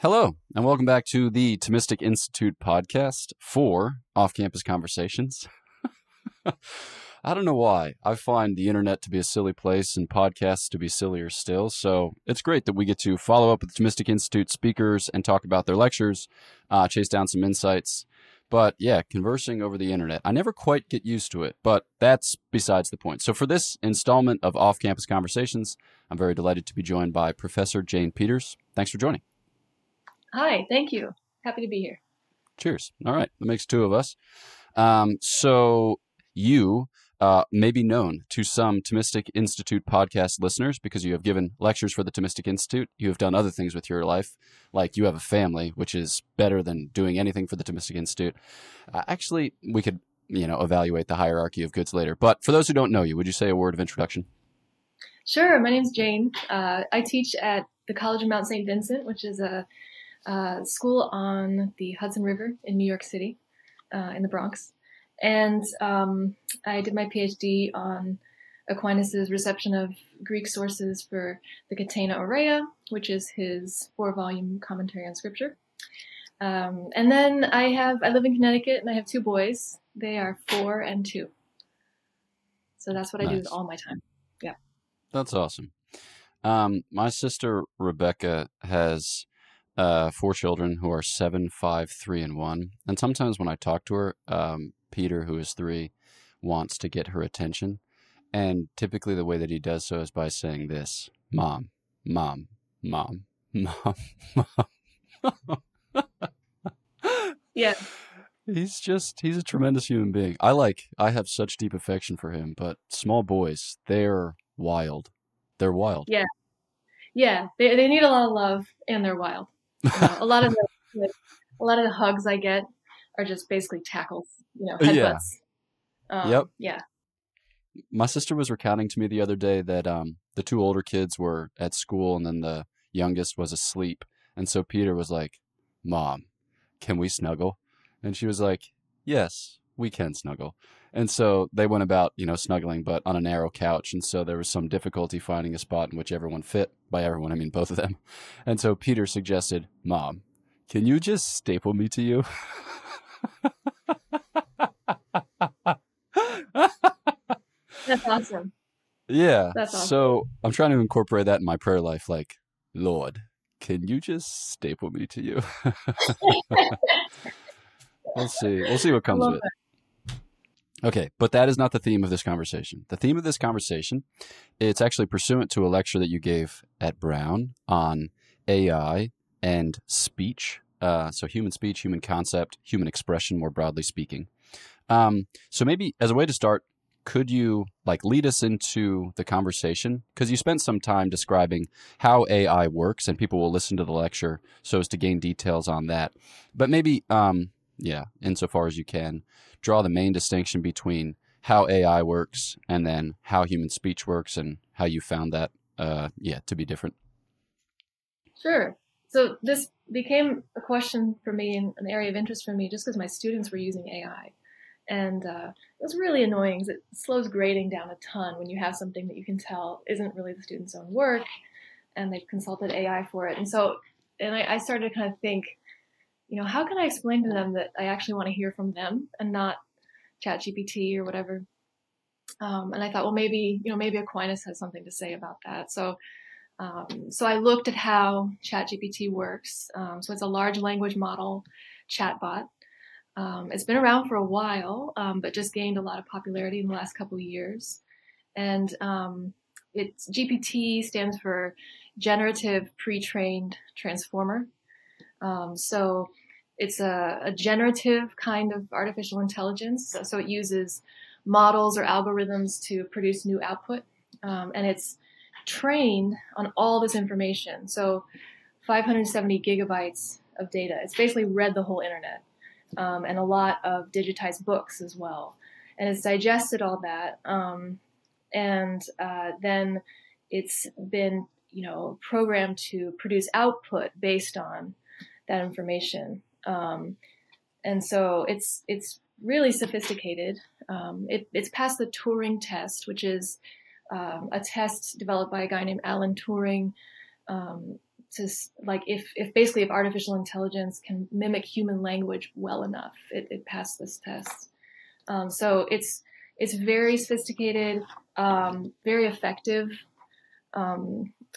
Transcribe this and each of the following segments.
Hello, and welcome back to the Thomistic Institute podcast for off campus conversations. I don't know why. I find the internet to be a silly place and podcasts to be sillier still. So it's great that we get to follow up with Thomistic Institute speakers and talk about their lectures, uh, chase down some insights. But yeah, conversing over the internet. I never quite get used to it, but that's besides the point. So for this installment of Off Campus Conversations, I'm very delighted to be joined by Professor Jane Peters. Thanks for joining. Hi, thank you. Happy to be here. Cheers. All right, that makes two of us. Um, so you uh, may be known to some Thomistic Institute podcast listeners because you have given lectures for the Thomistic Institute. You have done other things with your life, like you have a family, which is better than doing anything for the Thomistic Institute. Uh, actually, we could you know evaluate the hierarchy of goods later. But for those who don't know you, would you say a word of introduction? Sure. My name's Jane. Uh, I teach at the College of Mount St. Vincent, which is a uh, school on the Hudson River in New York City, uh, in the Bronx. And um, I did my PhD on Aquinas' reception of Greek sources for the Catena Aurea, which is his four-volume commentary on Scripture. Um, and then I have I live in Connecticut and I have two boys. They are four and two. So that's what nice. I do with all my time. Yeah. That's awesome. Um, my sister Rebecca has uh, four children who are seven, five, three, and one. And sometimes when I talk to her, um, Peter, who is three, wants to get her attention. And typically the way that he does so is by saying this Mom, Mom, Mom, Mom, Mom. yeah. He's just, he's a tremendous human being. I like, I have such deep affection for him, but small boys, they're wild. They're wild. Yeah. Yeah. They, they need a lot of love and they're wild a lot of the a lot of the hugs I get are just basically tackles, you know, headbutts. Yeah. Um, yep. Yeah. My sister was recounting to me the other day that um, the two older kids were at school and then the youngest was asleep. And so Peter was like, Mom, can we snuggle? And she was like, Yes, we can snuggle. And so they went about, you know, snuggling, but on a narrow couch. And so there was some difficulty finding a spot in which everyone fit. By everyone, I mean both of them. And so Peter suggested, Mom, can you just staple me to you? That's awesome. Yeah. That's awesome. So I'm trying to incorporate that in my prayer life. Like, Lord, can you just staple me to you? we'll see. We'll see what comes of it. it. Okay, but that is not the theme of this conversation. The theme of this conversation, it's actually pursuant to a lecture that you gave at Brown on AI and speech. Uh, so human speech, human concept, human expression, more broadly speaking. Um, so maybe as a way to start, could you like lead us into the conversation? Because you spent some time describing how AI works, and people will listen to the lecture so as to gain details on that. But maybe, um, yeah, insofar as you can, draw the main distinction between how AI works and then how human speech works and how you found that, uh, yeah, to be different. Sure. So this became a question for me and an area of interest for me just because my students were using AI. And uh, it was really annoying because it slows grading down a ton when you have something that you can tell isn't really the student's own work and they've consulted AI for it. And so, and I, I started to kind of think, you know, how can I explain to them that I actually want to hear from them and not Chat GPT or whatever? Um, and I thought, well, maybe you know, maybe Aquinas has something to say about that. So, um, so I looked at how ChatGPT works. Um, so it's a large language model chatbot. Um, it's been around for a while, um, but just gained a lot of popularity in the last couple of years. And um, it's GPT stands for Generative Pre-trained Transformer. Um, so it's a, a, generative kind of artificial intelligence. So, so, it uses models or algorithms to produce new output. Um, and it's trained on all this information. So 570 gigabytes of data. It's basically read the whole internet um, and a lot of digitized books as well. And it's digested all that. Um, and uh, then it's been, you know, programmed to produce output based on that information. Um, and so it's it's really sophisticated. Um, it, it's passed the Turing test, which is um, a test developed by a guy named Alan Turing um, to like if if basically if artificial intelligence can mimic human language well enough, it, it passed this test. Um, so it's it's very sophisticated, um, very effective.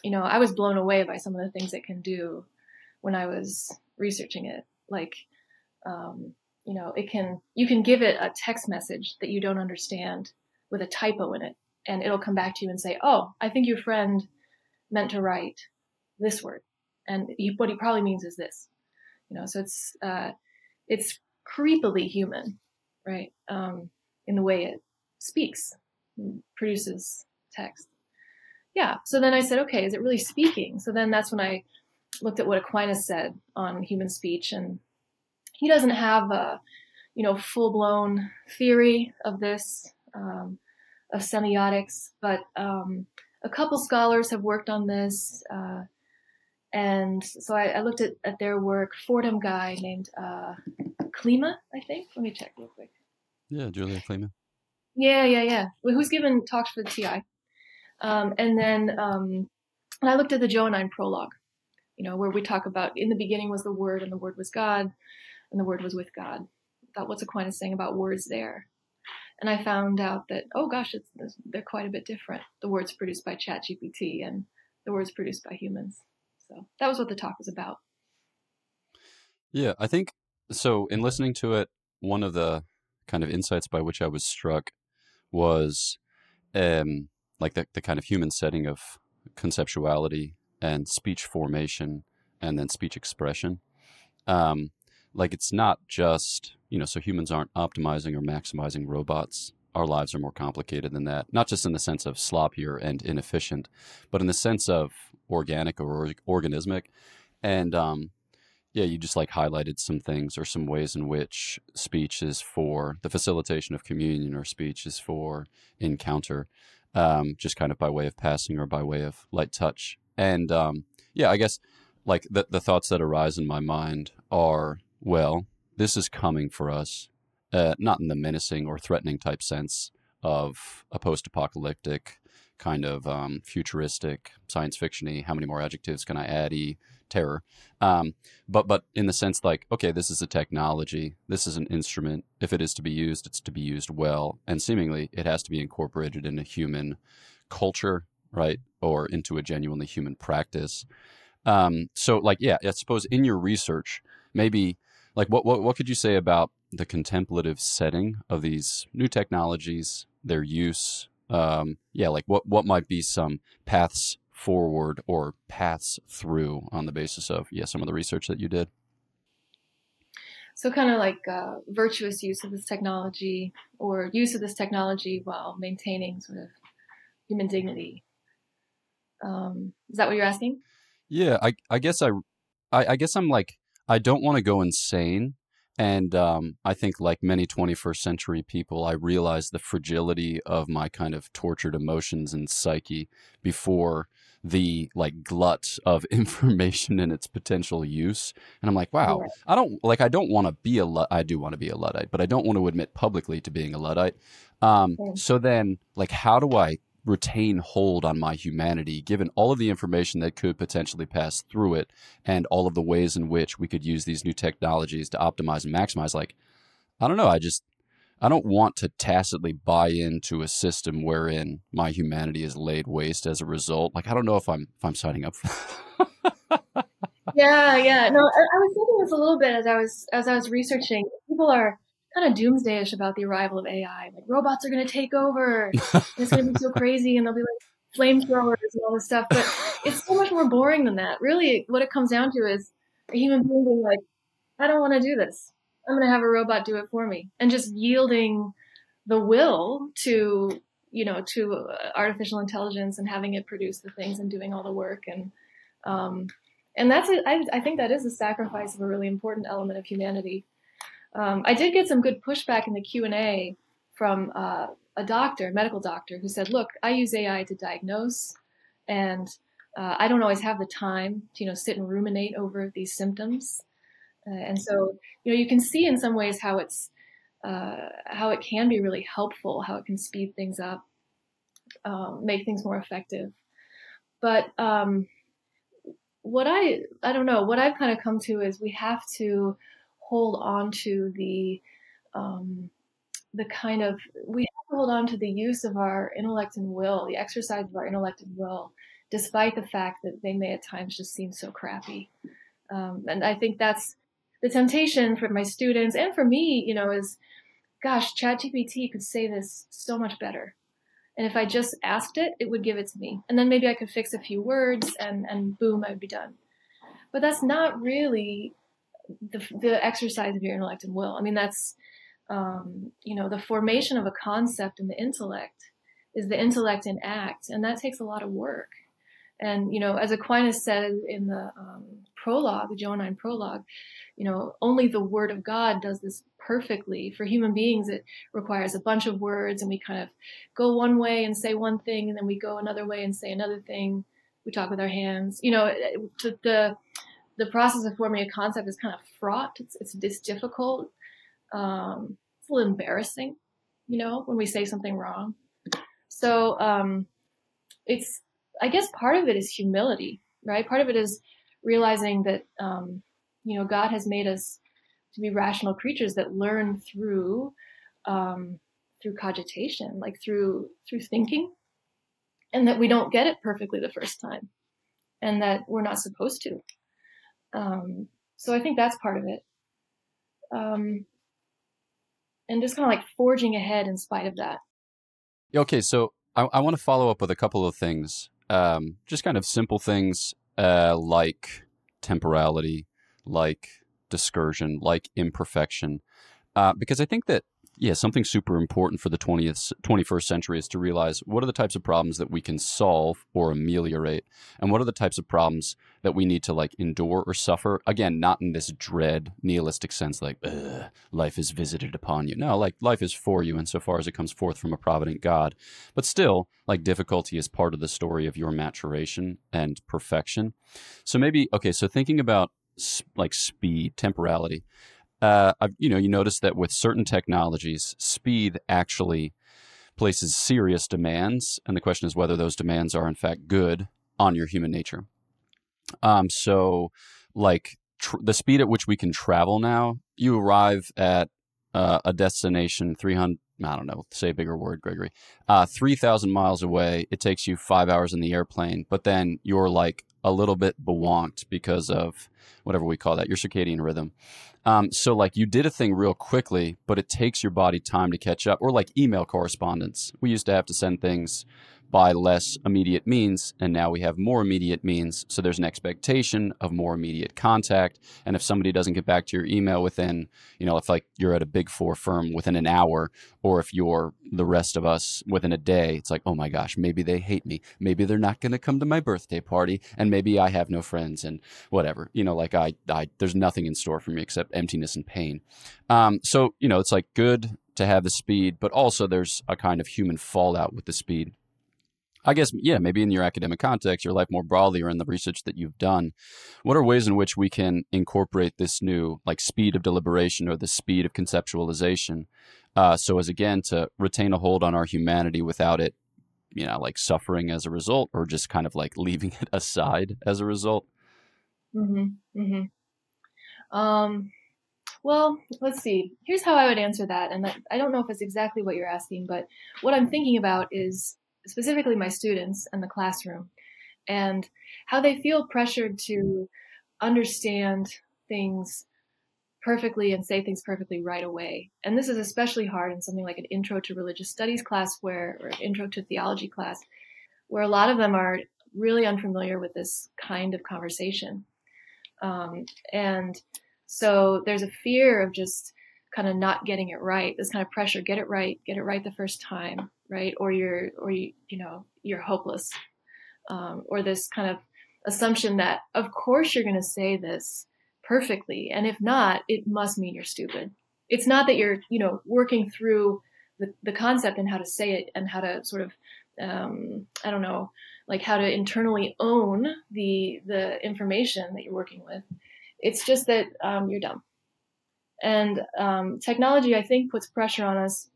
You know, I was blown away by some of the things it can do when I was researching it. Like, um, you know, it can you can give it a text message that you don't understand with a typo in it, and it'll come back to you and say, "Oh, I think your friend meant to write this word, and he, what he probably means is this." You know, so it's uh, it's creepily human, right? Um, in the way it speaks, produces text. Yeah. So then I said, okay, is it really speaking? So then that's when I looked at what Aquinas said on human speech, and he doesn't have a, you know, full blown theory of this, um, of semiotics, but um, a couple scholars have worked on this. Uh, and so I, I, looked at, at their work. Fordham guy named uh, Klima, I think. Let me check real quick. Yeah, Gyula Klima. Yeah, yeah, yeah. Who's given talks for the TI. Um, and then um, and I looked at the Johannine prologue, you know, where we talk about in the beginning was the Word, and the Word was God, and the Word was with God. That what's Aquinas saying about words there. And I found out that, oh gosh, they're quite a bit different. The words produced by ChatGPT and the words produced by humans. So that was what the talk was about. Yeah, I think so. In listening to it, one of the kind of insights by which I was struck was um, like the, the kind of human setting of conceptuality and speech formation and then speech expression. Um, like it's not just, you know, so humans aren't optimizing or maximizing robots. Our lives are more complicated than that, not just in the sense of sloppier and inefficient, but in the sense of organic or organismic. And um, yeah, you just like highlighted some things or some ways in which speech is for the facilitation of communion or speech is for encounter, um, just kind of by way of passing or by way of light touch. And um, yeah, I guess like the, the thoughts that arise in my mind are, well, this is coming for us, uh, not in the menacing or threatening type sense of a post apocalyptic kind of um, futuristic science fictiony. How many more adjectives can I add? E terror. Um, but but in the sense like, okay, this is a technology. This is an instrument. If it is to be used, it's to be used well, and seemingly it has to be incorporated into human culture, right, or into a genuinely human practice. Um, so like, yeah, I suppose in your research, maybe like what what what could you say about the contemplative setting of these new technologies, their use, um, yeah, like what what might be some paths forward or paths through on the basis of yeah some of the research that you did. So kind of like uh, virtuous use of this technology or use of this technology while maintaining sort of human dignity. Um, is that what you're asking? Yeah, I I guess I, I, I guess I'm like I don't want to go insane and um, I think, like many 21st century people, I realized the fragility of my kind of tortured emotions and psyche before the like glut of information and its potential use. And I'm like, wow, I don't like, I don't want to be a Lud- I do want to be a Luddite, but I don't want to admit publicly to being a Luddite. Um, so then, like, how do I retain hold on my humanity, given all of the information that could potentially pass through it and all of the ways in which we could use these new technologies to optimize and maximize. Like, I don't know. I just, I don't want to tacitly buy into a system wherein my humanity is laid waste as a result. Like, I don't know if I'm, if I'm signing up for yeah, yeah. No, I, I was thinking this a little bit as I was, as I was researching. People are, kind of doomsdayish about the arrival of AI. Like robots are going to take over. it's going to be so crazy, and they'll be like flamethrowers and all this stuff. But it's so much more boring than that. Really, what it comes down to is a human being being like, I don't want to do this. I'm going to have a robot do it for me, and just yielding the will to you know to uh, artificial intelligence and having it produce the things and doing all the work and um, and that's a, I, I think that is a sacrifice of a really important element of humanity um, I did get some good pushback in the Q and A from uh, a doctor, a medical doctor, who said, "Look, I use AI to diagnose, and uh, I don't always have the time to, you know, sit and ruminate over these symptoms." Uh, and so, you know, you can see in some ways how it's uh, how it can be really helpful, how it can speed things up, um, make things more effective. But um, what I I don't know what I've kind of come to is we have to hold on to the um, the kind of we have to hold on to the use of our intellect and will, the exercise of our intellect and will, despite the fact that they may at times just seem so crappy. Um, and I think that's the temptation for my students and for me, you know, is gosh, ChatGPT could say this so much better. And if I just asked it, it would give it to me. And then maybe I could fix a few words and, and boom, I would be done. But that's not really the, the exercise of your intellect and will. I mean, that's, um, you know, the formation of a concept in the intellect is the intellect in act. And that takes a lot of work. And, you know, as Aquinas said in the um, prologue, the Johannine prologue, you know, only the word of God does this perfectly. For human beings, it requires a bunch of words, and we kind of go one way and say one thing, and then we go another way and say another thing. We talk with our hands. You know, the the process of forming a concept is kind of fraught. It's it's, it's difficult. Um, it's a little embarrassing, you know, when we say something wrong. So um, it's I guess part of it is humility, right? Part of it is realizing that um, you know God has made us to be rational creatures that learn through um, through cogitation, like through through thinking, and that we don't get it perfectly the first time, and that we're not supposed to. Um, so I think that's part of it, um, and just kind of like forging ahead in spite of that. Okay, so I, I want to follow up with a couple of things, um, just kind of simple things uh, like temporality, like discursion, like imperfection. Uh, because I think that, yeah, something super important for the 20th, 21st century is to realize what are the types of problems that we can solve or ameliorate, and what are the types of problems that we need to like endure or suffer. Again, not in this dread nihilistic sense, like life is visited upon you. No, like life is for you insofar as it comes forth from a provident God. But still, like difficulty is part of the story of your maturation and perfection. So maybe, okay, so thinking about like speed, temporality. Uh, you know, you notice that with certain technologies, speed actually places serious demands, and the question is whether those demands are in fact good on your human nature. Um, so, like tr- the speed at which we can travel now, you arrive at uh, a destination 300 I don't know, say a bigger word, Gregory. Uh, 3,000 miles away, it takes you five hours in the airplane, but then you're like a little bit bewonked because of whatever we call that, your circadian rhythm. Um, so, like, you did a thing real quickly, but it takes your body time to catch up, or like email correspondence. We used to have to send things by less immediate means, and now we have more immediate means. So there's an expectation of more immediate contact. And if somebody doesn't get back to your email within, you know, if like you're at a big four firm within an hour, or if you're the rest of us within a day, it's like, oh my gosh, maybe they hate me. Maybe they're not going to come to my birthday party, and maybe I have no friends, and whatever. You know, like I, I there's nothing in store for me except emptiness and pain. Um, so you know, it's like good to have the speed, but also there's a kind of human fallout with the speed. I guess, yeah, maybe in your academic context, your life more broadly, or in the research that you've done, what are ways in which we can incorporate this new, like, speed of deliberation or the speed of conceptualization, uh, so as again to retain a hold on our humanity without it, you know, like suffering as a result, or just kind of like leaving it aside as a result? Mm-hmm. Mm-hmm. Um, well, let's see. Here's how I would answer that, and I don't know if it's exactly what you're asking, but what I'm thinking about is specifically my students and the classroom, and how they feel pressured to understand things perfectly and say things perfectly right away. And this is especially hard in something like an intro to religious studies class where or intro to theology class where a lot of them are really unfamiliar with this kind of conversation. Um, and so there's a fear of just kind of not getting it right, this kind of pressure, get it right, get it right the first time right? Or you're, or you, you know, you're hopeless, um, or this kind of assumption that of course you're going to say this perfectly, and if not, it must mean you're stupid. It's not that you're, you know, working through the, the concept and how to say it and how to sort of, um, I don't know, like how to internally own the the information that you're working with. It's just that um, you're dumb. And um, technology, I think, puts pressure on us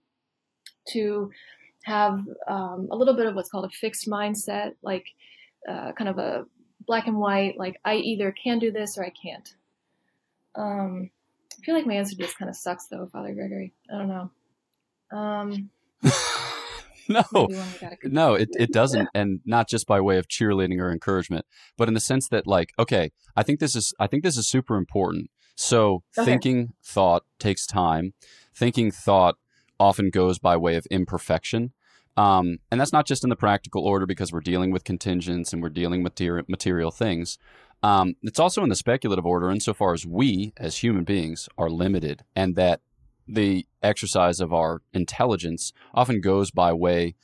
to have um, a little bit of what's called a fixed mindset, like uh, kind of a black and white. Like I either can do this or I can't. Um, I feel like my answer just kind of sucks though, Father Gregory. I don't know. Um, no, no, it, it doesn't. And not just by way of cheerleading or encouragement, but in the sense that like, okay, I think this is, I think this is super important. So okay. thinking thought takes time. Thinking thought often goes by way of imperfection. Um, and that's not just in the practical order because we're dealing with contingents and we're dealing with material, material things. Um, it's also in the speculative order insofar as we, as human beings, are limited and that the exercise of our intelligence often goes by way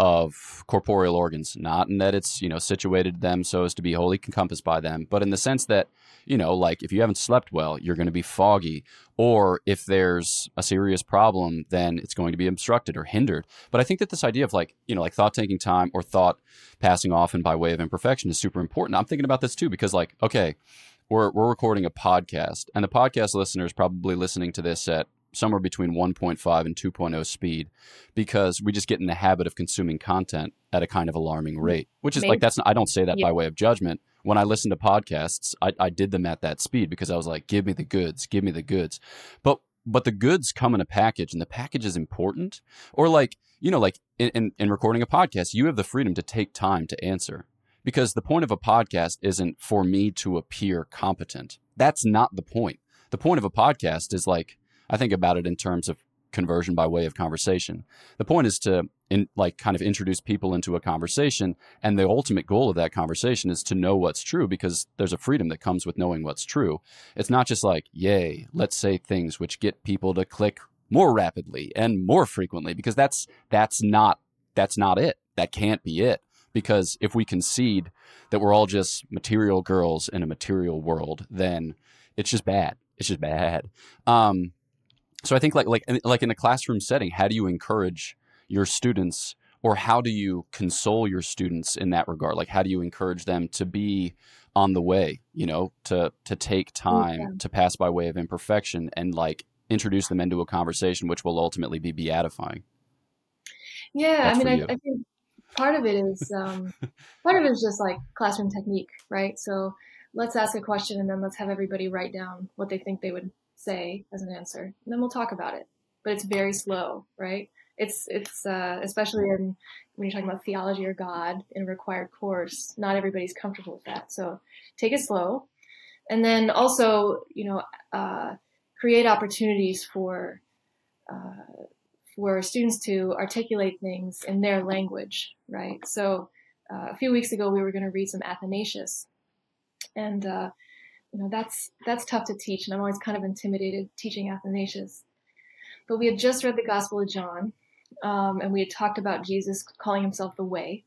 of corporeal organs, not in that it's, you know, situated them so as to be wholly encompassed by them, but in the sense that, you know, like if you haven't slept well, you're going to be foggy, or if there's a serious problem, then it's going to be obstructed or hindered. But I think that this idea of like, you know, like thought taking time or thought passing off and by way of imperfection is super important. I'm thinking about this too because like, okay, we're we're recording a podcast, and the podcast listener is probably listening to this at somewhere between 1.5 and 2.0 speed because we just get in the habit of consuming content at a kind of alarming mm, rate which is Maybe. like that's not, i don't say that yeah. by way of judgment. When i listen to podcasts I, I did them at that speed because i was like give me the goods give me the goods. But but the goods come in a package and the package is important or like you know like in, in, in recording a podcast you have the freedom to take time to answer because the point of a podcast isn't for me to appear competent. That's not the point. The point of a podcast is like I think about it in terms of conversion by way of conversation. The point is to in, like kind of introduce people into a conversation and the ultimate goal of that conversation is to know what's true because there's a freedom that comes with knowing what's true. It's not just like, "Yay, let's say things which get people to click more rapidly and more frequently" because that's that's not that's not it. That can't be it because if we concede that we're all just material girls in a material world, then it's just bad. It's just bad. Um, so I think like like like in a classroom setting, how do you encourage your students or how do you console your students in that regard? Like how do you encourage them to be on the way, you know, to to take time yeah. to pass by way of imperfection and like introduce them into a conversation which will ultimately be beatifying. Yeah, That's I mean I, I, think part of it is um, part of it is just like classroom technique, right? So let's ask a question and then let's have everybody write down what they think they would say as an answer, and then we'll talk about it. But it's very slow, right? It's it's uh, especially in when you're talking about theology or God in a required course. Not everybody's comfortable with that, so take it slow, and then also you know uh, create opportunities for uh, for students to articulate things in their language, right? So uh, a few weeks ago we were going to read some Athanasius, and uh, you know that's that's tough to teach and i'm always kind of intimidated teaching athanasius. But we had just read the gospel of john um, and we had talked about jesus calling himself the way.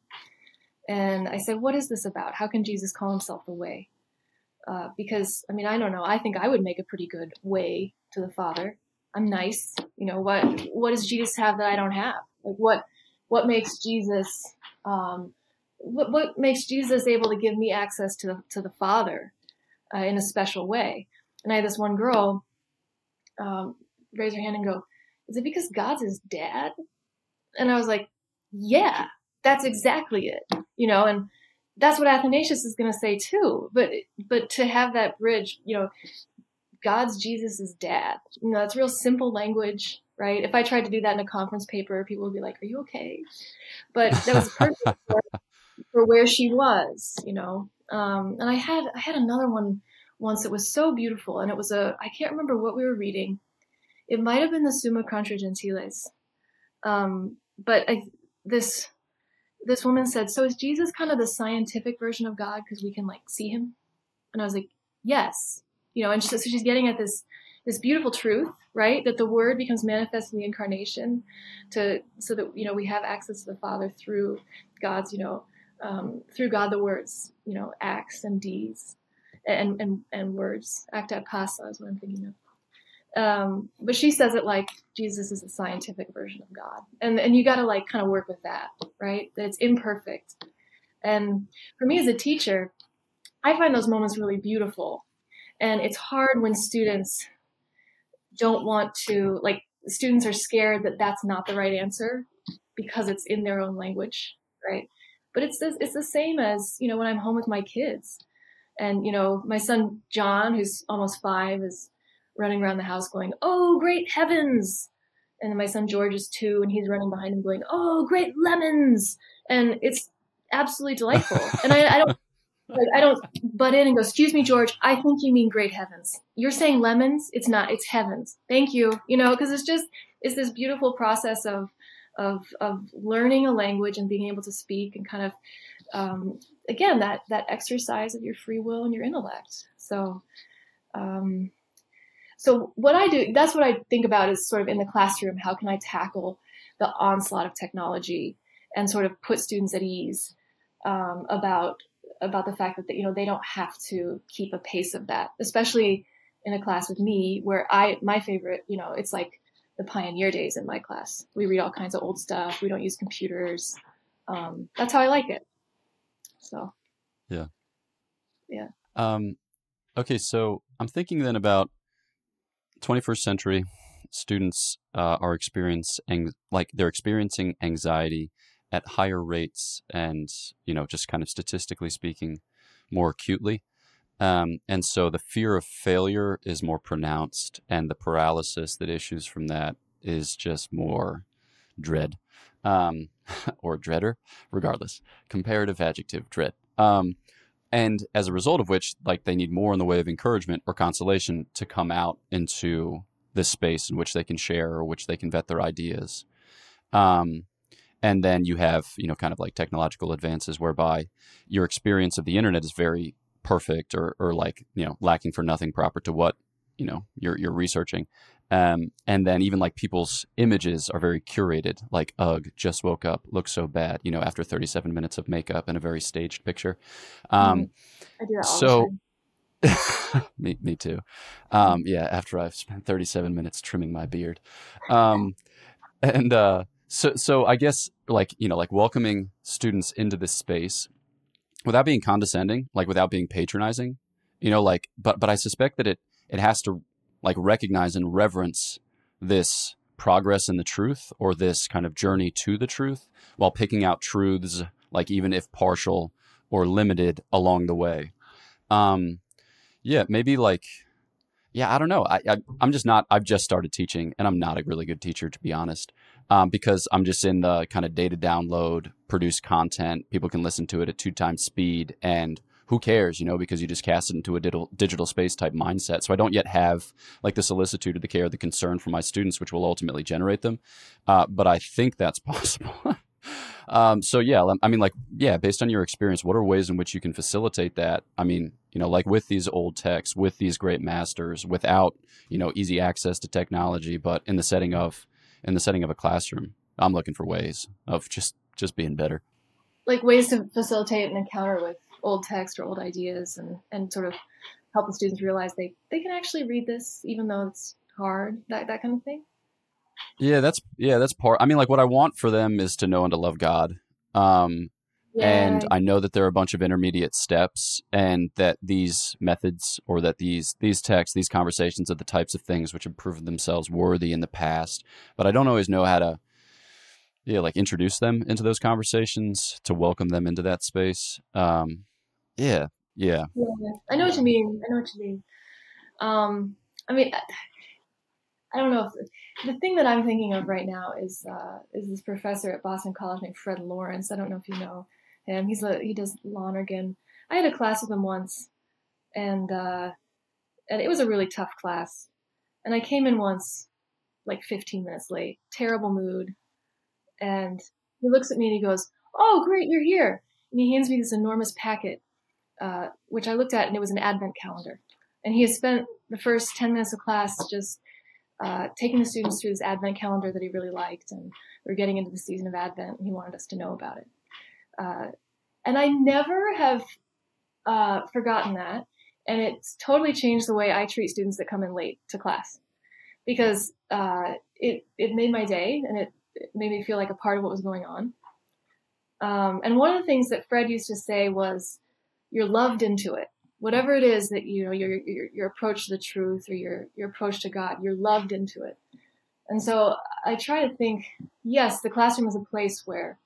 And i said what is this about? How can jesus call himself the way? Uh, because i mean i don't know. I think i would make a pretty good way to the father. I'm nice. You know what what does jesus have that i don't have? Like what what makes jesus um, what, what makes jesus able to give me access to the to the father uh, in a special way. And I had this one girl um, raise her hand and go, "Is it because God's his dad?" And I was like, "Yeah, that's exactly it." You know, and that's what Athanasius is going to say too. But but to have that bridge, you know, God's Jesus' is dad. You know, that's real simple language, right? If I tried to do that in a conference paper, people would be like, "Are you okay?" But that was perfect for, for where she was, you know. Um, and I had I had another one once that was so beautiful, and it was a I can't remember what we were reading. It might have been the Summa Contra Gentiles, um, but I, this this woman said, "So is Jesus kind of the scientific version of God because we can like see him?" And I was like, "Yes." You know, and so she's getting at this this beautiful truth, right? That the Word becomes manifest in the incarnation, to so that you know we have access to the Father through God's you know um, through God the words, you know, acts and deeds and, and, and words. Acta casa is what I'm thinking of. Um, but she says it like Jesus is a scientific version of God. And, and you got to like kind of work with that, right? That it's imperfect. And for me as a teacher, I find those moments really beautiful. And it's hard when students don't want to, like, students are scared that that's not the right answer because it's in their own language, right? But it's the, it's the same as you know when I'm home with my kids, and you know my son John, who's almost five, is running around the house going, "Oh, great heavens!" And then my son George is two, and he's running behind him going, "Oh, great lemons!" And it's absolutely delightful. and I, I don't like, I don't butt in and go, excuse me, George, I think you mean great heavens. You're saying lemons. It's not, it's heavens. Thank you. You know, cause it's just, it's this beautiful process of, of, of learning a language and being able to speak and kind of, um, again, that, that exercise of your free will and your intellect. So, um, so what I do, that's what I think about is sort of in the classroom, how can I tackle the onslaught of technology and sort of put students at ease um, about about the fact that you know they don't have to keep a pace of that, especially in a class with me where I my favorite you know it's like the pioneer days in my class. We read all kinds of old stuff. We don't use computers. Um, that's how I like it. So. Yeah. Yeah. Um, okay, so I'm thinking then about 21st century students uh, are experience ang- like they're experiencing anxiety at higher rates and, you know, just kind of statistically speaking, more acutely. Um, and so the fear of failure is more pronounced, and the paralysis that issues from that is just more dread um, or dreader, regardless. Comparative adjective, dread. Um, and as a result of which, like they need more in the way of encouragement or consolation to come out into this space in which they can share or which they can vet their ideas. Um, and then you have you know kind of like technological advances whereby your experience of the internet is very perfect or or like you know lacking for nothing proper to what you know you're you're researching. Um, and then even like people's images are very curated. Like ugh just woke up looks so bad you know after 37 minutes of makeup and a very staged picture. Um, mm, I do that so me, me too. Um, yeah after i've spent 37 minutes trimming my beard. Um, and uh, so so I guess like you know like welcoming students into this space without being condescending, like without being patronizing, you know, like but but I suspect that it it has to like recognize and reverence this progress in the truth or this kind of journey to the truth while picking out truths like even if partial or limited along the way. Um yeah, maybe like yeah, I don't know. I, I I'm just not. I've just started teaching, and I'm not a really good teacher, to be honest um, because I'm just in the kind of data download, produce content. People can listen to it at two times speed, and who cares, you know, because you just cast it into a digital, digital space type mindset. So I don't yet have like the solicitude or the care, or the concern for my students, which will ultimately generate them. Uh, but I think that's possible. um, so yeah, I mean, like, yeah, based on your experience, what are ways in which you can facilitate that? I mean, you know, like with these old texts, with these great masters, without, you know, easy access to technology, but in the setting of in the setting of a classroom. I'm looking for ways of just just being better. Like ways to facilitate an encounter with old text or old ideas and, and sort of help the students realize they, they can actually read this even though it's hard, that that kind of thing. Yeah, that's yeah, that's part I mean like what I want for them is to know and to love God. Um yeah. And I know that there are a bunch of intermediate steps and that these methods or that these these texts, these conversations are the types of things which have proven themselves worthy in the past. But I don't always know how to yeah, like introduce them into those conversations, to welcome them into that space. Um yeah, yeah. Yeah, I know what you mean. I know what you mean. Um I mean I don't know if the thing that I'm thinking of right now is uh, is this professor at Boston College named Fred Lawrence. I don't know if you know him. He's a he does Lonergan. I had a class with him once, and uh, and it was a really tough class. And I came in once, like 15 minutes late, terrible mood, and he looks at me and he goes, "Oh, great, you're here!" And he hands me this enormous packet, uh, which I looked at, and it was an advent calendar. And he had spent the first 10 minutes of class just uh, taking the students through this Advent calendar that he really liked, and we are getting into the season of Advent, and he wanted us to know about it. Uh, and I never have uh, forgotten that. And it's totally changed the way I treat students that come in late to class because uh, it, it made my day and it, it, made me feel like a part of what was going on. Um, and one of the things that Fred used to say was, you're loved into it. Whatever it is that you know your, your, your approach to the truth or your your approach to God, you're loved into it. And so I try to think, yes, the classroom is a place where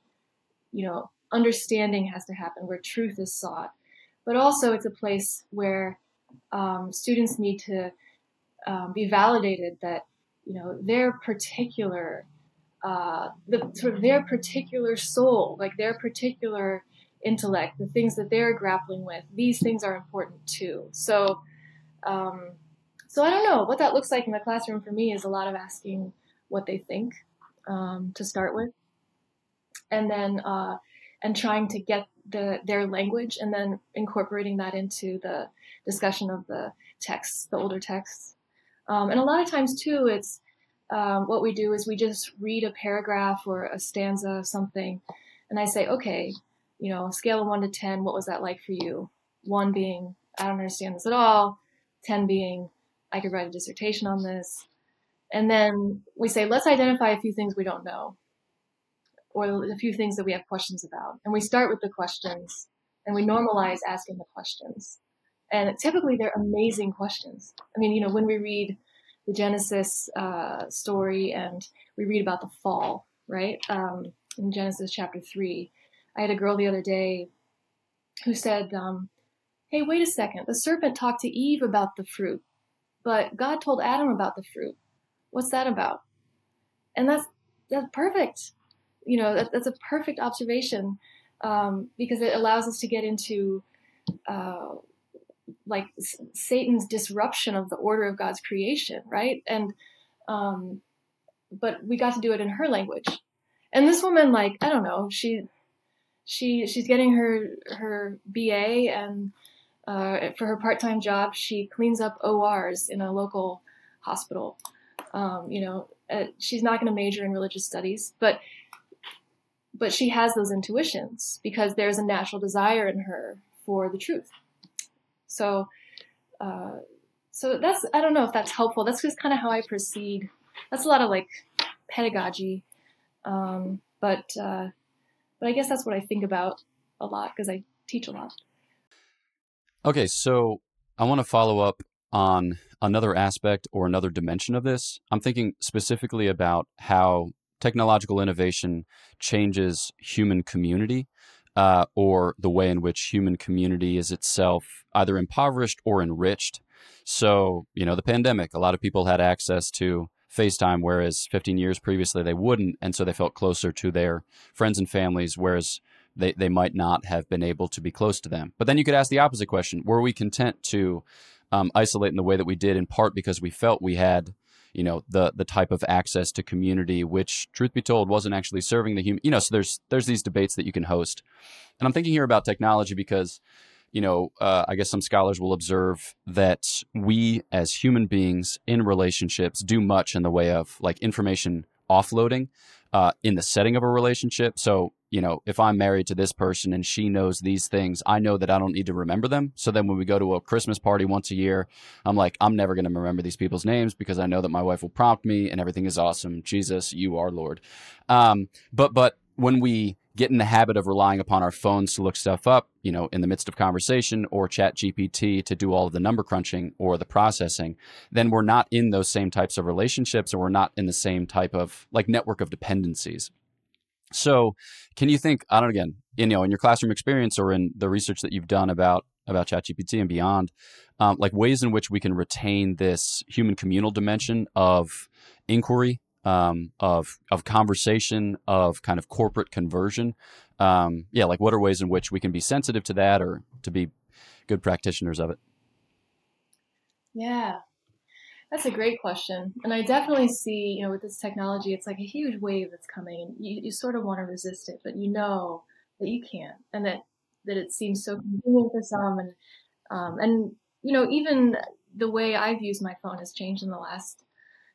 you know, understanding has to happen, where truth is sought. But also, it's a place where um, students need to um, be validated that you know their particular uh, the sort of their particular soul, like their particular intellect, the things that they're grappling with, these things are important too. So, um, so I don't know what that looks like in the classroom for me is a lot of asking what they think um, to start with, and then uh, and trying to get the their language and then incorporating that into the discussion of the texts, the older texts. Um, and a lot of times too, it's um, what we do is we just read a paragraph or a stanza of something, and I say, okay, you know, scale of one to ten, what was that like for you? One being I don't understand this at all, ten being I could write a dissertation on this, and then we say let's identify a few things we don't know, or a few things that we have questions about, and we start with the questions, and we normalize asking the questions, and typically they're amazing questions. I mean, you know, when we read the Genesis uh, story and we read about the fall, right? Um, in Genesis chapter 3. I had a girl the other day who said, um, Hey, wait a second. The serpent talked to Eve about the fruit, but God told Adam about the fruit. What's that about? And that's that's perfect. You know, that, that's a perfect observation um, because it allows us to get into uh, like Satan's disruption of the order of God's creation, right? And um, but we got to do it in her language. And this woman, like, I don't know, she she she's getting her her BA, and uh, for her part time job, she cleans up ORs in a local hospital. Um, you know, uh, she's not going to major in religious studies, but but she has those intuitions because there's a natural desire in her for the truth. So, uh, so that's I don't know if that's helpful. That's just kind of how I proceed. That's a lot of like pedagogy, um, but uh, but I guess that's what I think about a lot because I teach a lot. Okay, so I want to follow up on another aspect or another dimension of this. I'm thinking specifically about how technological innovation changes human community uh, or the way in which human community is itself either impoverished or enriched. So, you know, the pandemic, a lot of people had access to FaceTime, whereas 15 years previously they wouldn't. And so they felt closer to their friends and families, whereas they, they might not have been able to be close to them. But then you could ask the opposite question Were we content to um, isolate in the way that we did, in part because we felt we had you know the the type of access to community which truth be told wasn't actually serving the human you know so there's there's these debates that you can host. And i'm thinking here about technology because you know uh, i guess some scholars will observe that we as human beings in relationships do much in the way of like information offloading uh, in the setting of a relationship. So you know, if I'm married to this person and she knows these things, I know that I don't need to remember them. So then when we go to a Christmas party once a year, I'm like, I'm never going to remember these people's names because I know that my wife will prompt me and everything is awesome. Jesus, you are Lord. Um, but, but when we get in the habit of relying upon our phones to look stuff up, you know, in the midst of conversation or chat GPT to do all of the number crunching or the processing, then we're not in those same types of relationships or we're not in the same type of like network of dependencies. So, can you think? I don't again, you know, in your classroom experience or in the research that you've done about about ChatGPT and beyond, um, like ways in which we can retain this human communal dimension of inquiry, um, of of conversation, of kind of corporate conversion. Um, yeah, like what are ways in which we can be sensitive to that or to be good practitioners of it? Yeah, that's a great question. And I definitely see, you know, with this technology, it's like a huge wave that's coming. You, you sort of want to resist it, but you know that you can't and that, that it seems so convenient for some. And, um, and, you know, even the way I've used my phone has changed in the last,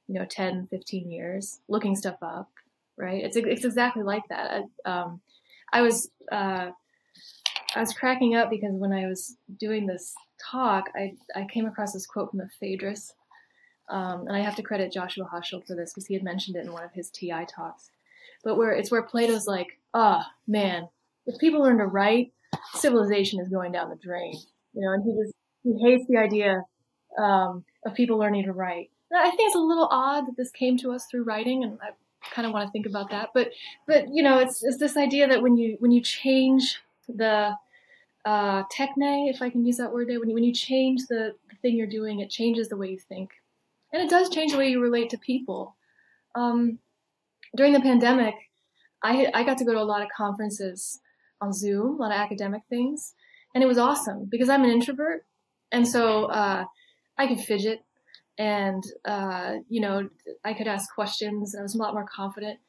you know, 10, 15 years, looking stuff up, right? It's, it's exactly like that. I, um, I was, uh, I was cracking up because when I was doing this talk, I, I came across this quote from the Phaedrus um, and I have to credit Joshua Hochschild for this because he had mentioned it in one of his TI talks. But where it's where Plato's like, ah, oh, man, if people learn to write, civilization is going down the drain. You know, and he just he hates the idea um, of people learning to write. And I think it's a little odd that this came to us through writing, and I, kind of want to think about that. But but you know, it's it's this idea that when you when you change the uh, techne, if I can use that word there, when you, when you change the, the thing you're doing, it changes the way you think, and it does change the way you relate to people. Um, during the pandemic, I I got to go to a lot of conferences on Zoom, a lot of academic things, and it was awesome because I'm an introvert, and so uh, I could fidget, and uh, you know I could ask questions. I was a lot more confident,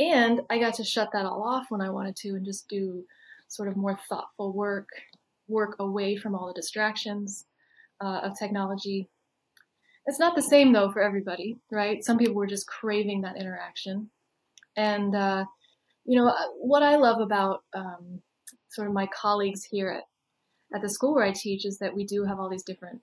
and I got to shut that all off when I wanted to and just do sort of more thoughtful work, work away from all the distractions uh, of technology. It's not the same though for everybody, right? Some people were just craving that interaction, and uh, you know uh, what I love about um, sort of my colleagues here at at the school where I teach is that we do have all these different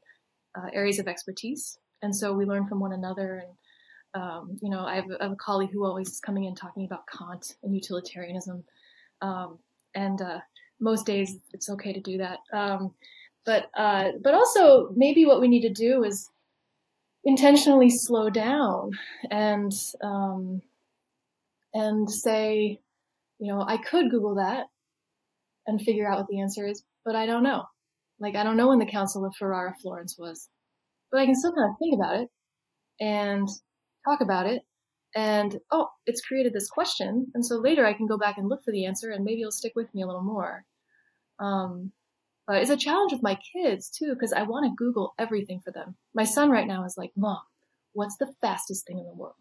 uh, areas of expertise, and so we learn from one another. And um, you know, I have, I have, a colleague who always is coming in talking about Kant and utilitarianism, um, and uh, most days it's okay to do that. Um, but uh, but also maybe what we need to do is intentionally slow down and um, and say, you know, I could Google that and figure out what the answer is, but I don't know. Like I don't know when the Council of Ferrara Florence was, but I can still kind of think about it and talk about it and oh, it's created this question, and so later I can go back and look for the answer, and maybe it'll stick with me a little more. Um, it's a challenge with my kids too, because I want to Google everything for them. My son right now is like, "Mom, what's the fastest thing in the world?"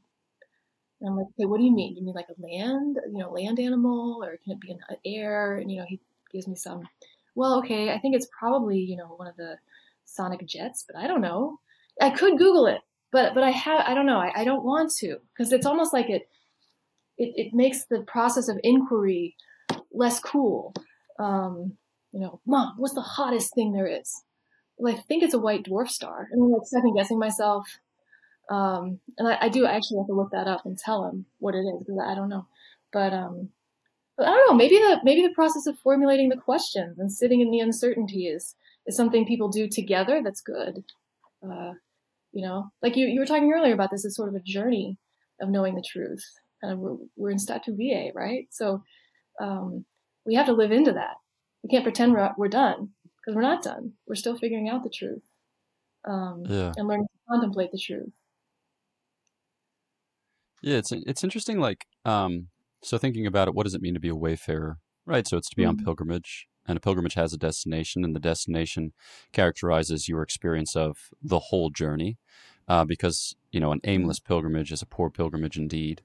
And I'm like, "Okay, what do you mean? You mean like a land, you know, land animal, or can it be in air?" And you know, he gives me some. Well, okay, I think it's probably you know one of the sonic jets, but I don't know. I could Google it, but but I have I don't know I, I don't want to because it's almost like it, it it makes the process of inquiry less cool. Um, you know, mom, what's the hottest thing there is? Well, I think it's a white dwarf star, and I'm like second guessing myself. Um, and I, I, do actually have to look that up and tell him what it is because I don't know. But um, I don't know. Maybe the maybe the process of formulating the questions and sitting in the uncertainty is is something people do together. That's good. Uh, you know, like you, you were talking earlier about this as sort of a journey of knowing the truth. Kind of we're, we're in statu viae, right? So um, we have to live into that. We can't pretend we're, we're done because we're not done. We're still figuring out the truth um, yeah. and learning to contemplate the truth. Yeah, it's it's interesting. Like, um, so thinking about it, what does it mean to be a wayfarer? Right. So it's to be mm-hmm. on pilgrimage and a pilgrimage has a destination, and the destination characterizes your experience of the whole journey. Uh, because you know an aimless pilgrimage is a poor pilgrimage indeed.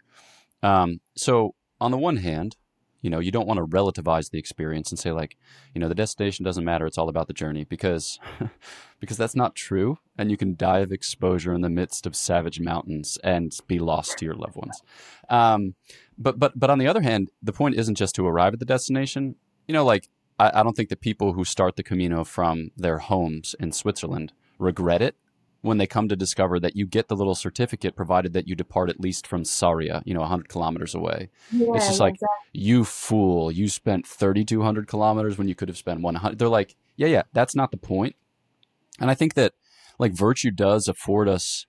Um, so on the one hand, you know you don't want to relativize the experience and say like, you know, the destination doesn't matter; it's all about the journey because because that's not true, and you can die of exposure in the midst of savage mountains and be lost to your loved ones. Um, but but but on the other hand, the point isn't just to arrive at the destination. You know, like I, I don't think the people who start the Camino from their homes in Switzerland regret it when they come to discover that you get the little certificate provided that you depart at least from Sarria, you know, 100 kilometers away. Yeah, it's just like, exactly. you fool, you spent 3,200 kilometers when you could have spent 100. They're like, yeah, yeah, that's not the point. And I think that like virtue does afford us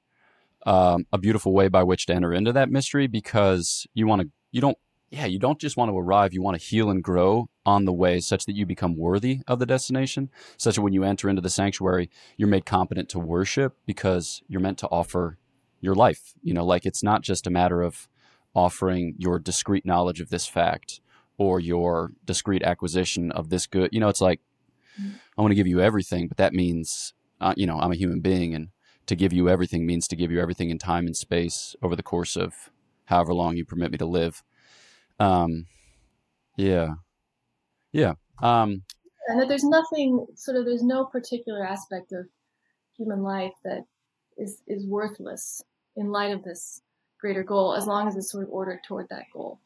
um, a beautiful way by which to enter into that mystery because you want to, you don't yeah, you don't just want to arrive, you want to heal and grow on the way such that you become worthy of the destination, such that when you enter into the sanctuary, you're made competent to worship because you're meant to offer your life. You know, like it's not just a matter of offering your discrete knowledge of this fact or your discrete acquisition of this good. You know, it's like, I want to give you everything, but that means, uh, you know, I'm a human being and to give you everything means to give you everything in time and space over the course of however long you permit me to live. Um, yeah, yeah. Um, and that there's nothing sort of there's no particular aspect of human life that is is worthless in light of this greater goal, as long as it's sort of ordered toward that goal.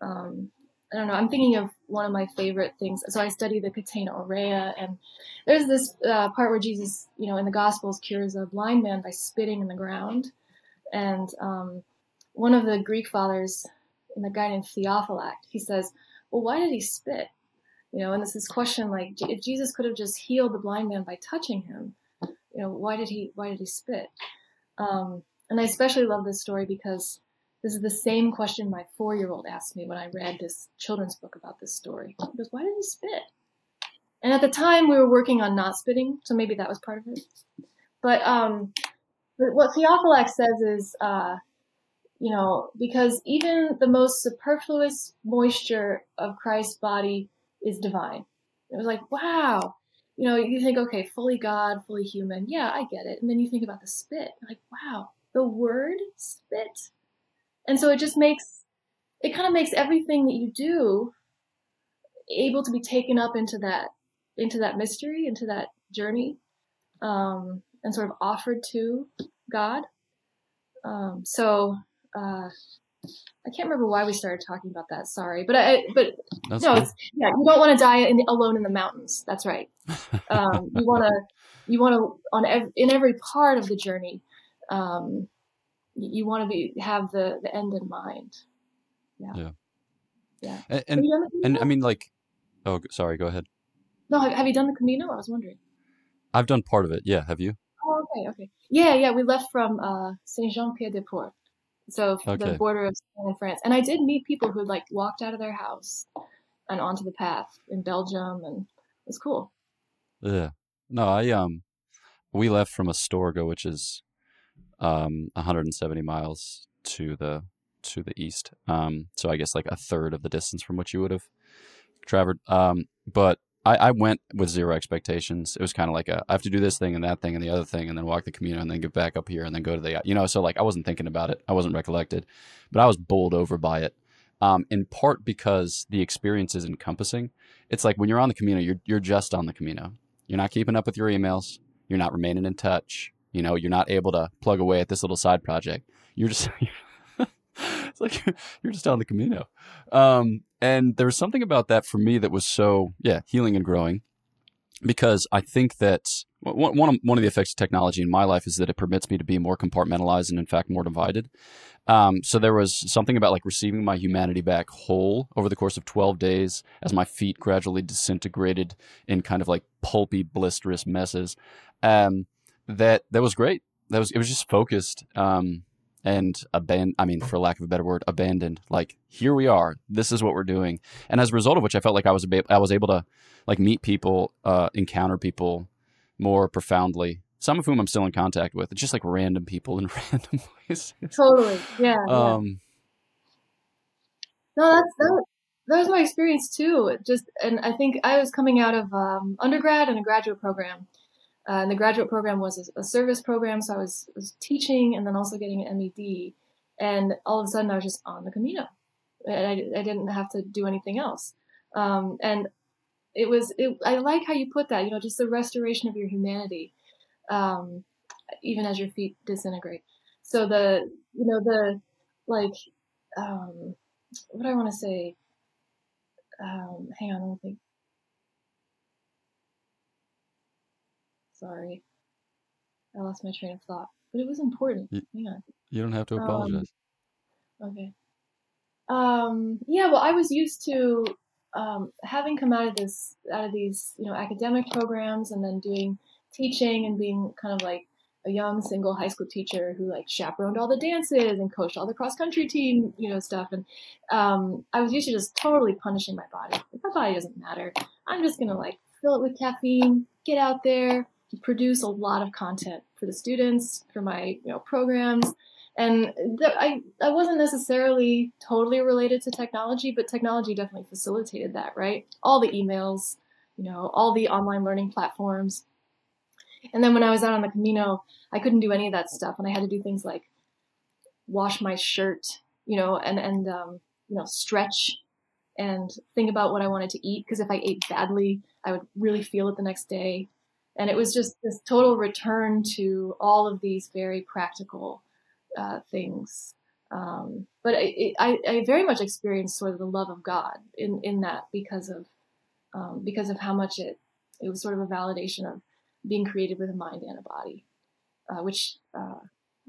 Um, I don't know. I'm thinking of one of my favorite things. So I study the Catena Aurea, and there's this uh, part where Jesus, you know, in the Gospels, cures a blind man by spitting in the ground, and um, one of the Greek fathers in the guy named Theophylact, he says, well, why did he spit? You know, and this is question like, if Jesus could have just healed the blind man by touching him, you know, why did he, why did he spit? Um, and I especially love this story because This is the same question my four year old asked me when I read this children's book about this story. He goes, Why did he spit? And at the time, we were working on not spitting, so maybe that was part of it. But, um, but what Theophylact says is, uh, you know, because even the most superfluous moisture of Christ's body is divine. It was like, wow. You know, you think, okay, fully God, fully human. Yeah, I get it. And then you think about the spit. Like, wow, the word spit. And so it just makes, it kind of makes everything that you do able to be taken up into that, into that mystery, into that journey, um, and sort of offered to God. Um, so, uh, I can't remember why we started talking about that. Sorry, but I but That's no, it's yeah. You don't want to die in, alone in the mountains. That's right. Um, you want to you want to on ev- in every part of the journey. Um, you want to be have the the end in mind. Yeah. Yeah. Yeah. And and, and I mean, like, oh, sorry. Go ahead. No, have, have you done the Camino? I was wondering. I've done part of it. Yeah. Have you? Oh, okay. Okay. Yeah. Yeah. We left from uh, Saint Jean Pied de Port so okay. the border of Spain and France. And I did meet people who like walked out of their house and onto the path in Belgium, and it was cool. Yeah. No, I um, we left from Astorga, which is um 170 miles to the to the east. Um, so I guess like a third of the distance from what you would have traveled. Um, but I, I went with zero expectations. It was kind of like a, I have to do this thing and that thing and the other thing and then walk the Camino and then get back up here and then go to the, you know, so like I wasn't thinking about it. I wasn't recollected, but I was bowled over by it. Um, in part because the experience is encompassing. It's like when you're on the Camino, you're, you're just on the Camino. You're not keeping up with your emails. You're not remaining in touch. You know, you're not able to plug away at this little side project. You're just, it's like you're just on the Camino. Um, and there was something about that for me that was so, yeah, healing and growing because I think that one, one, of, one of the effects of technology in my life is that it permits me to be more compartmentalized and, in fact, more divided. Um, so there was something about like receiving my humanity back whole over the course of 12 days as my feet gradually disintegrated in kind of like pulpy, blisterous messes. Um, that that was great. That was it was just focused. Um, and abandoned i mean for lack of a better word abandoned. Like here we are. This is what we're doing. And as a result of which i felt like i was I was able to like meet people uh, encounter people more profoundly some of whom i'm still in contact with. It's just like random people in random places. Totally. Yeah, um yeah. no that's that, that was my experience too. Just and i think i was coming out of um, undergrad and a graduate program uh, and the graduate program was a, service program, so I was, was teaching and then also getting an MED. And all of a sudden, I was just on the Camino, and I, I didn't have to do anything else. Um, and it was, it, I like how you put that, you know, just the restoration of your humanity, um, even as your feet disintegrate. So the, you know, the like, um, what do I want to say? Um, hang on, let me think. Sorry. I lost my train of thought, but it was important. You, Hang on. You don't have to apologize. Um, okay. Um, yeah, well, I was used to um, having come out of this, out of these, you know, academic programs, and then doing teaching and being kind of like a young single high school teacher who like chaperoned all the dances and coached all the cross country team, you know, stuff. And um, I was used to just totally punishing my body. Like, my body doesn't matter. I'm just gonna like fill it with caffeine, get out there, produce a lot of content for the students, for my you know programs, and I I wasn't necessarily totally related to technology, but technology definitely facilitated that, right? All the emails, you know, all the online learning platforms. And then when I was out on the Camino, I couldn't do any of that stuff, and I had to do things like wash my shirt, you know, and and um, you know stretch and think about what I wanted to eat because if I ate badly, I would really feel it the next day. And it was just this total return to all of these very practical uh, things. Um, but it, I, I, very much experienced sort of the love of God in, in that because of um, because of how much it it was sort of a validation of being created with a mind and a body, uh, which uh,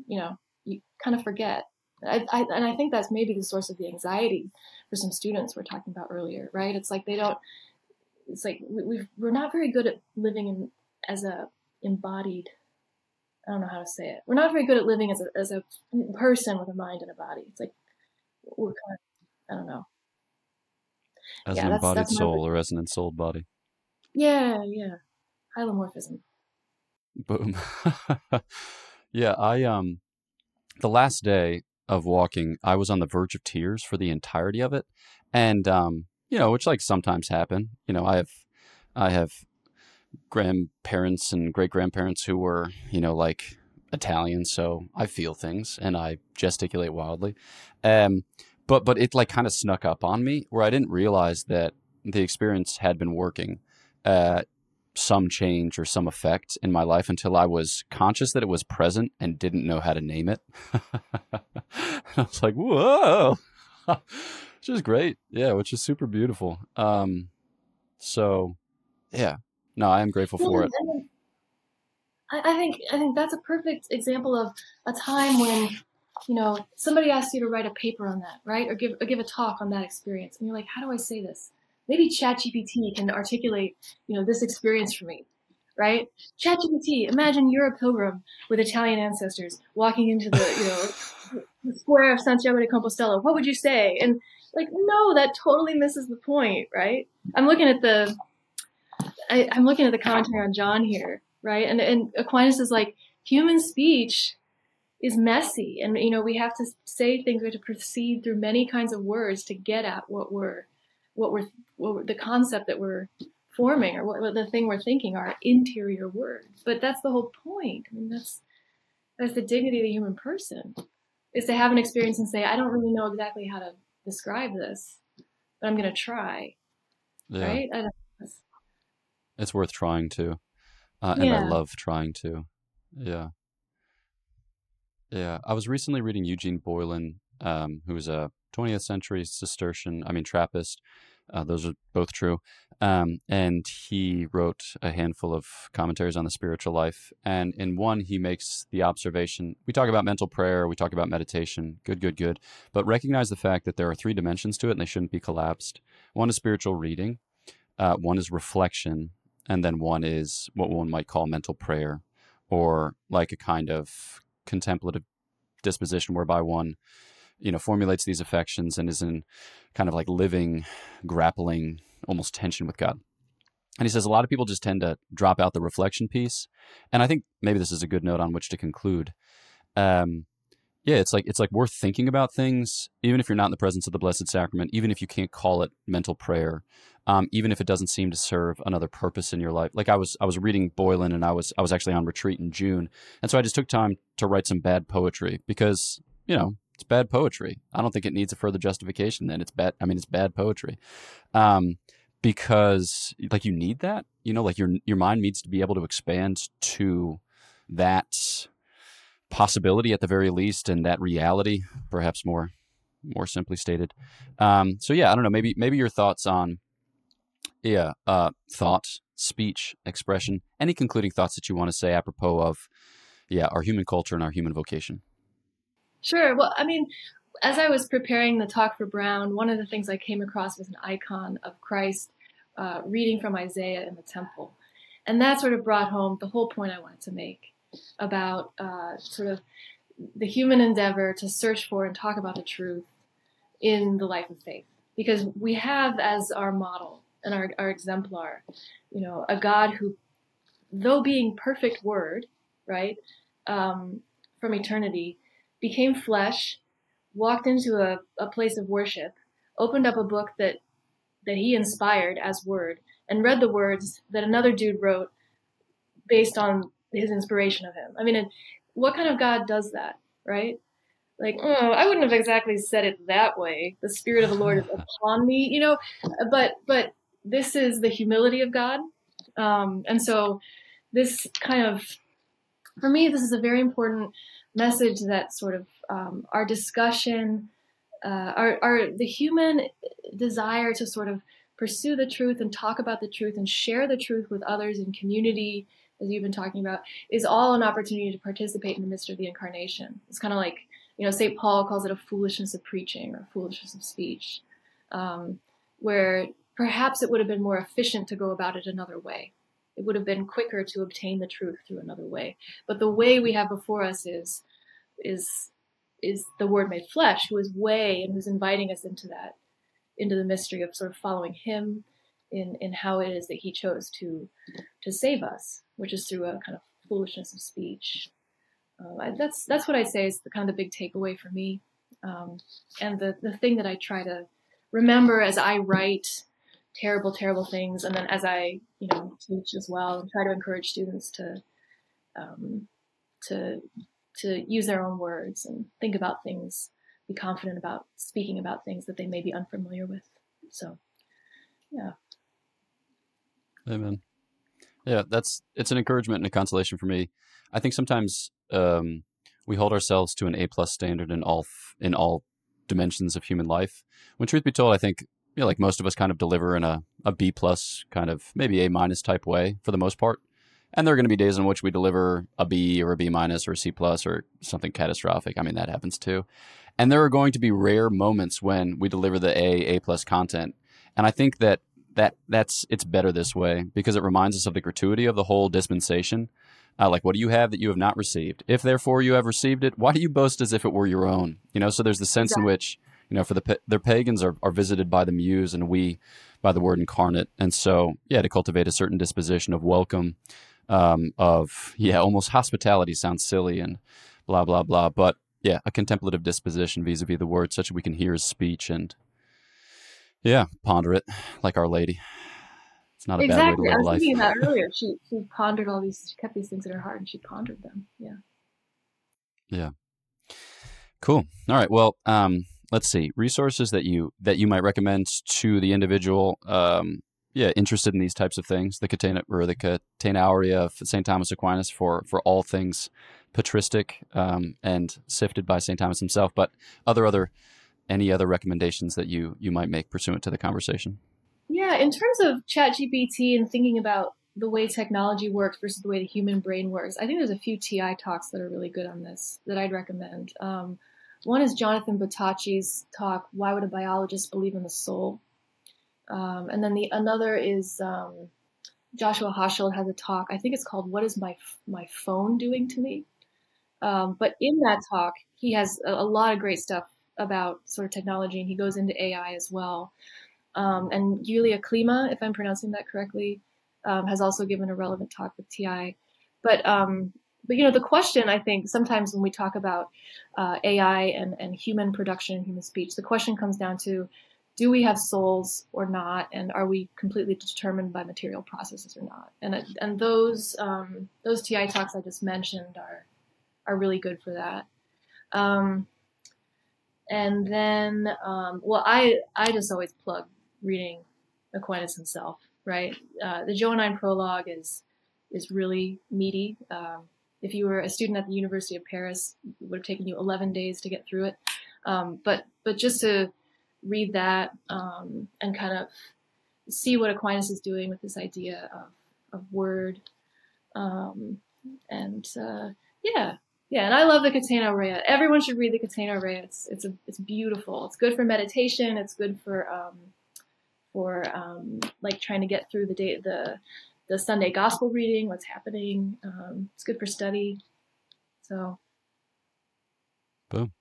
you know you kind of forget. I, I, and I think that's maybe the source of the anxiety for some students we're talking about earlier, right? It's like they don't. It's like we, we're not very good at living in as a embodied I don't know how to say it. We're not very good at living as a as a person with a mind and a body. It's like we're kind of, I don't know. As yeah, an embodied soul or as an ensouled body. Yeah, yeah. Hylomorphism. Boom. yeah, I um the last day of walking, I was on the verge of tears for the entirety of it. And um, you know, which like sometimes happen. You know, I have I have grandparents and great grandparents who were, you know, like Italian, so I feel things and I gesticulate wildly. Um, but but it like kind of snuck up on me where I didn't realize that the experience had been working at some change or some effect in my life until I was conscious that it was present and didn't know how to name it. I was like, whoa, which is great. Yeah, which is super beautiful. Um, so yeah, no, I am grateful for it. I think I think that's a perfect example of a time when you know somebody asks you to write a paper on that, right, or give or give a talk on that experience, and you're like, how do I say this? Maybe ChatGPT can articulate you know this experience for me, right? ChatGPT, imagine you're a pilgrim with Italian ancestors walking into the you know the square of Santiago de Compostela. What would you say? And like, no, that totally misses the point, right? I'm looking at the I, I'm looking at the commentary on John here, right? And and Aquinas is like human speech is messy, and you know we have to say things, we have to proceed through many kinds of words to get at what we're what we're, what we're the concept that we're forming or what, what the thing we're thinking are interior words. But that's the whole point. I mean, that's that's the dignity of the human person is to have an experience and say, I don't really know exactly how to describe this, but I'm going to try. Yeah. Right? It's worth trying to uh, and yeah. I love trying to. Yeah. Yeah. I was recently reading Eugene Boylan, um, who was a 20th century Cistercian, I mean, Trappist. Uh, those are both true. Um, and he wrote a handful of commentaries on the spiritual life. And in one, he makes the observation we talk about mental prayer, we talk about meditation, good, good, good. But recognize the fact that there are three dimensions to it and they shouldn't be collapsed. One is spiritual reading, uh, one is reflection, and then one is what one might call mental prayer or like a kind of contemplative disposition whereby one you know formulates these affections and is in kind of like living grappling almost tension with god. And he says a lot of people just tend to drop out the reflection piece. And i think maybe this is a good note on which to conclude. Um, yeah, it's like it's like worth thinking about things, even if you're not in the presence of the Blessed Sacrament, even if you can't call it mental prayer, um, even if it doesn't seem to serve another purpose in your life. Like I was I was reading Boylan, and I was I was actually on retreat in June, and so I just took time to write some bad poetry because you know it's bad poetry. I don't think it needs a further justification. Then it's bad. I mean, it's bad poetry, um, because like you need that. You know, like your your mind needs to be able to expand to that possibility at the very least, and that reality, perhaps more more simply stated. Um, so yeah, I don't know. Maybe maybe your thoughts on yeah uh, thought, speech, expression, any concluding thoughts that you want to say apropos of yeah our human culture and our human vocation. Sure. Well, I mean, as I was preparing the talk for Brown, one of the things I came across was an icon of Christ uh, reading from Isaiah in the temple. And that sort of brought home the whole point I wanted to make about uh, sort of the human endeavor to search for and talk about the truth in the life of faith. Because we have as our model and our, our exemplar, you know, a God who, though being perfect word, right, um, from eternity, became flesh, walked into a, a place of worship, opened up a book that that he inspired as word, and read the words that another dude wrote based on his inspiration of him. I mean, what kind of God does that, right? Like, oh, I wouldn't have exactly said it that way. The Spirit of the Lord is upon me, you know. But but this is the humility of God, um, and so this kind of, for me, this is a very important message that sort of um, our discussion, uh, our, our the human desire to sort of pursue the truth and talk about the truth and share the truth with others in community as you've been talking about, is all an opportunity to participate in the mystery of the incarnation. It's kind of like, you know, St. Paul calls it a foolishness of preaching or foolishness of speech, um, where perhaps it would have been more efficient to go about it another way. It would have been quicker to obtain the truth through another way. But the way we have before us is is is the Word made flesh, who is way and who's inviting us into that, into the mystery of sort of following Him in in how it is that He chose to to save us, which is through a kind of foolishness of speech. Uh, that's that's what I say is the kind of the big takeaway for me, um, and the the thing that I try to remember as I write terrible, terrible things, and then as I you know teach as well, and try to encourage students to um, to to use their own words and think about things, be confident about speaking about things that they may be unfamiliar with. So, yeah. Amen. Yeah, that's it's an encouragement and a consolation for me. I think sometimes um, we hold ourselves to an A plus standard in all in all dimensions of human life. When truth be told, I think you know, like most of us kind of deliver in a, a B plus kind of maybe A minus type way for the most part. And there are going to be days in which we deliver a B or a B minus or a C plus or something catastrophic. I mean, that happens too. And there are going to be rare moments when we deliver the A, A plus content. And I think that that that's it's better this way because it reminds us of the gratuity of the whole dispensation. Uh, like, what do you have that you have not received? If therefore you have received it, why do you boast as if it were your own? You know, so there's the sense exactly. in which you know, for the their pagans are, are visited by the muse and we by the word incarnate. And so, yeah, to cultivate a certain disposition of welcome um, of yeah, almost hospitality sounds silly and blah blah blah, but yeah, a contemplative disposition vis-a-vis the word, such that we can hear his speech and yeah, ponder it like Our Lady. It's not a exactly. bad way to live I was life. thinking that earlier. She she pondered all these, she kept these things in her heart, and she pondered them. Yeah. Yeah. Cool. All right. Well, um, let's see resources that you that you might recommend to the individual um, yeah, interested in these types of things. The Catena or the Catena Aurea of St. Thomas Aquinas for for all things patristic um, and sifted by St. Thomas himself. But other other any other recommendations that you you might make pursuant to the conversation? Yeah, in terms of ChatGPT and thinking about the way technology works versus the way the human brain works, I think there's a few TI talks that are really good on this that I'd recommend. Um, one is Jonathan Buttaci's talk, "Why Would a Biologist Believe in the Soul?" Um, and then the another is um, Joshua Hochschild has a talk. I think it's called "What Is My My Phone Doing to Me?" Um, but in that talk, he has a, a, lot of great stuff about sort of technology, and he goes into AI as well. Um, and Gyula Klima, if I'm pronouncing that correctly, um, has also given a relevant talk with TI. But um, but you know the question I think sometimes when we talk about uh, AI and, and human production and human speech, the question comes down to do we have souls or not, and are we completely determined by material processes or not? And and those um, those TI talks I just mentioned are are really good for that. Um, and then, um, well, I I just always plug reading Aquinas himself, right? Uh, the Johannine prologue is is really meaty. Um, if you were a student at the University of Paris, it would have taken you 11 days to get through it. Um, but but just to read that um, and kind of see what Aquinas is doing with this idea of, of word. Um, and uh, yeah, yeah, and I love the Catena Aurea. Everyone should read the Catena Aurea. It's it's a, it's beautiful. It's good for meditation. It's good for um, for um, like trying to get through the day the the Sunday Gospel reading, what's happening. Um, it's good for study. So, boom.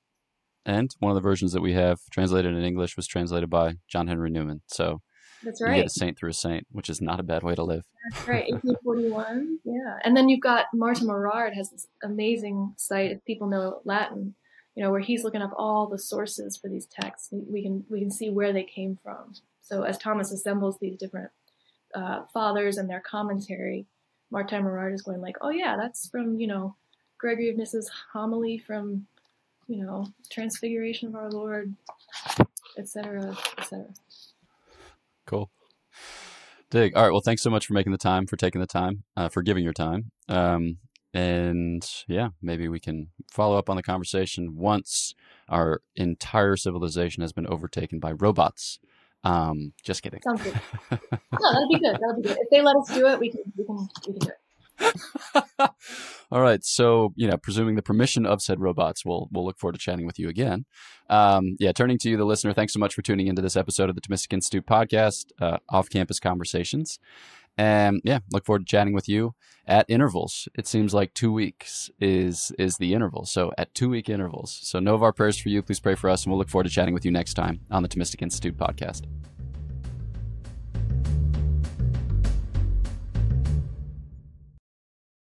And one of the versions that we have translated in English was translated by John Henry Newman. So that's right. You get a saint through a saint, which is not a bad way to live. That's right. 1841. yeah. And then you've got Martin Morard has this amazing site, if people know Latin, you know, where he's looking up all the sources for these texts. We can we can see where they came from. So as Thomas assembles these different uh, fathers and their commentary, Martin Morard is going like, oh yeah, that's from, you know, Gregory of Nyssa's homily from you know, transfiguration of our Lord, etc., etc. Cool. Dig. All right. Well, thanks so much for making the time, for taking the time, uh, for giving your time. Um, and yeah, maybe we can follow up on the conversation once our entire civilization has been overtaken by robots. Um, just kidding. Sounds good. no, that'd be good. That'd be good. If they let us do it, we can we can we can do it. All right. So, you know, presuming the permission of said robots, we'll we'll look forward to chatting with you again. Um, yeah, turning to you, the listener, thanks so much for tuning into this episode of the Thomistic Institute podcast, uh, off campus conversations. And yeah, look forward to chatting with you at intervals. It seems like two weeks is is the interval. So at two week intervals. So know of our prayers for you. Please pray for us, and we'll look forward to chatting with you next time on the Thomistic Institute podcast.